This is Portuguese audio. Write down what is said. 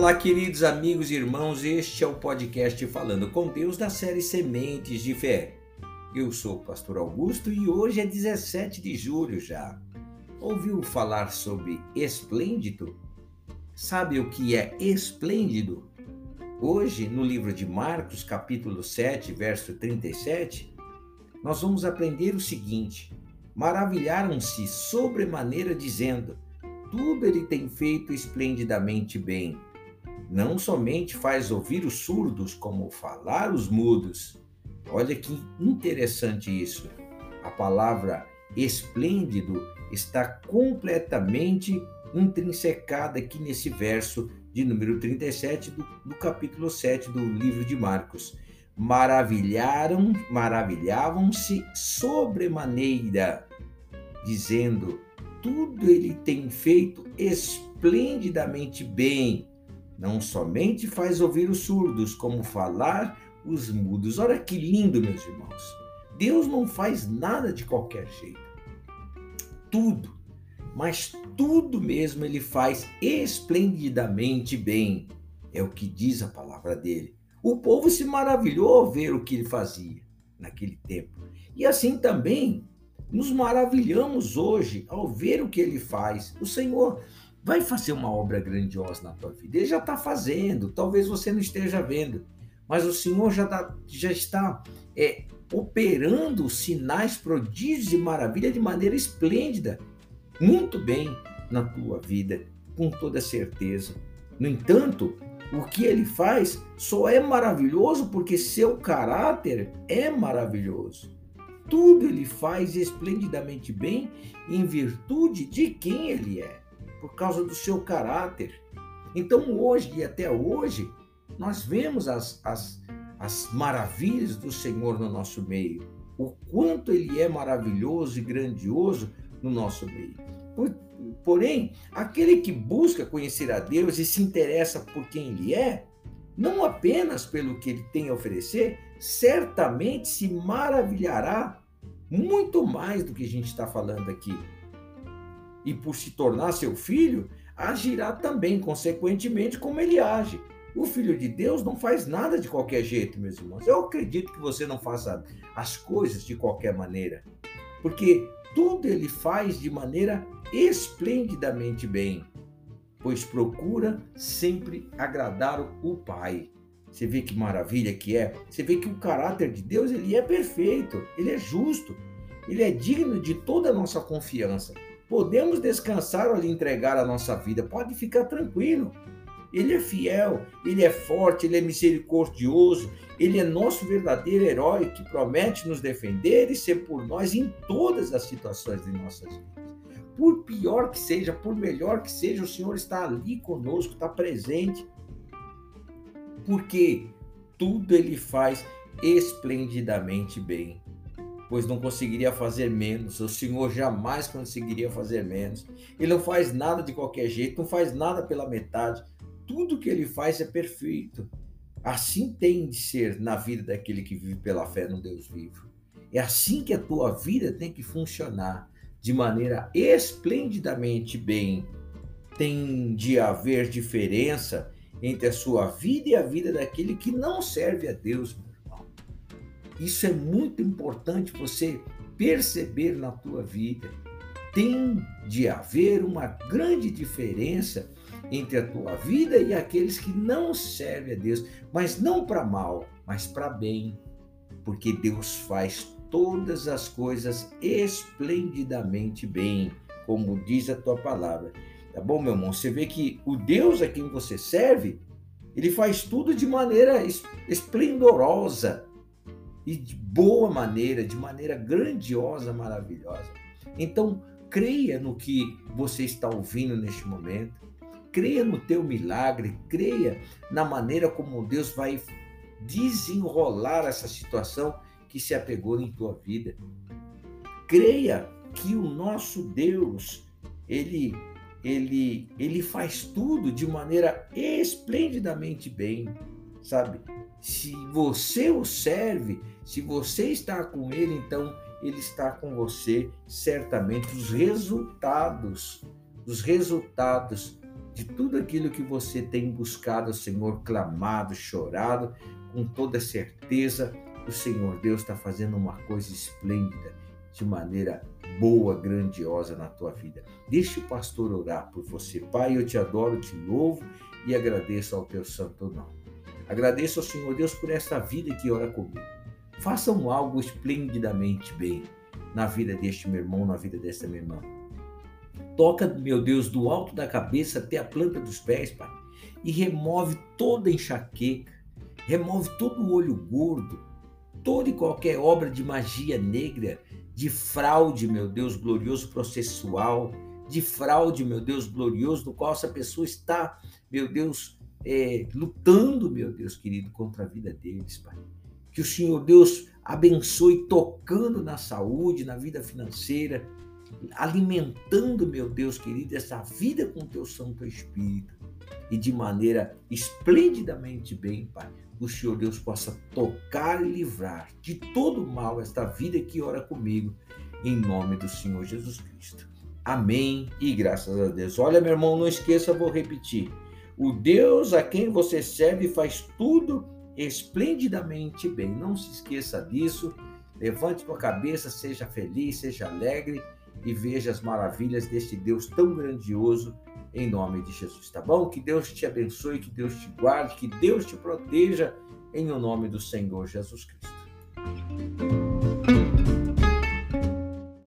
Olá, queridos amigos e irmãos, este é o podcast Falando com Deus da série Sementes de Fé. Eu sou o pastor Augusto e hoje é 17 de julho já. Ouviu falar sobre esplêndido? Sabe o que é esplêndido? Hoje, no livro de Marcos, capítulo 7, verso 37, nós vamos aprender o seguinte: Maravilharam-se sobremaneira, dizendo: Tudo ele tem feito esplendidamente bem não somente faz ouvir os surdos, como falar os mudos. Olha que interessante isso. A palavra esplêndido está completamente intrinsecada aqui nesse verso de número 37 do, do capítulo 7 do livro de Marcos. Maravilharam, maravilhavam-se sobremaneira, dizendo: tudo ele tem feito esplendidamente bem não somente faz ouvir os surdos, como falar os mudos. Olha que lindo, meus irmãos. Deus não faz nada de qualquer jeito. Tudo, mas tudo mesmo ele faz esplendidamente bem. É o que diz a palavra dele. O povo se maravilhou ao ver o que ele fazia naquele tempo. E assim também nos maravilhamos hoje ao ver o que ele faz. O Senhor vai fazer uma obra grandiosa na tua vida. Ele já está fazendo, talvez você não esteja vendo, mas o Senhor já, tá, já está é, operando sinais, prodígios e maravilha de maneira esplêndida, muito bem na tua vida, com toda certeza. No entanto, o que ele faz só é maravilhoso porque seu caráter é maravilhoso. Tudo ele faz esplendidamente bem em virtude de quem ele é por causa do seu caráter. Então, hoje e até hoje, nós vemos as, as, as maravilhas do Senhor no nosso meio, o quanto Ele é maravilhoso e grandioso no nosso meio. Por, porém, aquele que busca conhecer a Deus e se interessa por quem Ele é, não apenas pelo que Ele tem a oferecer, certamente se maravilhará muito mais do que a gente está falando aqui e por se tornar seu filho, agirá também, consequentemente, como ele age. O filho de Deus não faz nada de qualquer jeito, meus irmãos. Eu acredito que você não faça as coisas de qualquer maneira, porque tudo ele faz de maneira esplendidamente bem, pois procura sempre agradar o Pai. Você vê que maravilha que é. Você vê que o caráter de Deus ele é perfeito, ele é justo, ele é digno de toda a nossa confiança. Podemos descansar ao lhe entregar a nossa vida. Pode ficar tranquilo. Ele é fiel, ele é forte, ele é misericordioso, ele é nosso verdadeiro herói que promete nos defender e ser por nós em todas as situações de nossas vidas. Por pior que seja, por melhor que seja, o Senhor está ali conosco, está presente. Porque tudo ele faz esplendidamente bem pois não conseguiria fazer menos. O Senhor jamais conseguiria fazer menos. Ele não faz nada de qualquer jeito, não faz nada pela metade. Tudo que ele faz é perfeito. Assim tem de ser na vida daquele que vive pela fé no Deus vivo. É assim que a tua vida tem que funcionar, de maneira esplendidamente bem. Tem de haver diferença entre a sua vida e a vida daquele que não serve a Deus. Isso é muito importante você perceber na tua vida. Tem de haver uma grande diferença entre a tua vida e aqueles que não servem a Deus, mas não para mal, mas para bem, porque Deus faz todas as coisas esplendidamente bem, como diz a tua palavra. Tá bom, meu irmão? Você vê que o Deus a quem você serve, ele faz tudo de maneira esplendorosa, e de boa maneira, de maneira grandiosa, maravilhosa. Então, creia no que você está ouvindo neste momento. Creia no teu milagre, creia na maneira como Deus vai desenrolar essa situação que se apegou em tua vida. Creia que o nosso Deus, ele ele ele faz tudo de maneira esplendidamente bem, sabe? Se você o serve, se você está com ele, então ele está com você. Certamente os resultados, os resultados de tudo aquilo que você tem buscado, Senhor, clamado, chorado, com toda certeza, o Senhor Deus está fazendo uma coisa esplêndida, de maneira boa, grandiosa na tua vida. Deixe o pastor orar por você. Pai, eu te adoro, te louvo e agradeço ao teu santo nome. Agradeço ao Senhor Deus por esta vida que ora comigo. Façam algo esplendidamente bem na vida deste meu irmão, na vida desta minha irmã. Toca, meu Deus, do alto da cabeça até a planta dos pés, Pai, e remove toda enxaqueca, remove todo o olho gordo, toda e qualquer obra de magia negra, de fraude, meu Deus, glorioso processual, de fraude, meu Deus, glorioso, no qual essa pessoa está, meu Deus, é, lutando, meu Deus querido, contra a vida deles, Pai. Que o Senhor Deus abençoe tocando na saúde, na vida financeira, alimentando, meu Deus querido, essa vida com teu Santo Espírito e de maneira esplendidamente bem, Pai. O Senhor Deus possa tocar e livrar de todo mal esta vida que ora comigo, em nome do Senhor Jesus Cristo. Amém e graças a Deus. Olha, meu irmão, não esqueça, vou repetir. O Deus a quem você serve faz tudo esplendidamente bem. Não se esqueça disso. Levante sua cabeça, seja feliz, seja alegre e veja as maravilhas deste Deus tão grandioso em nome de Jesus, tá bom? Que Deus te abençoe, que Deus te guarde, que Deus te proteja em o nome do Senhor Jesus Cristo.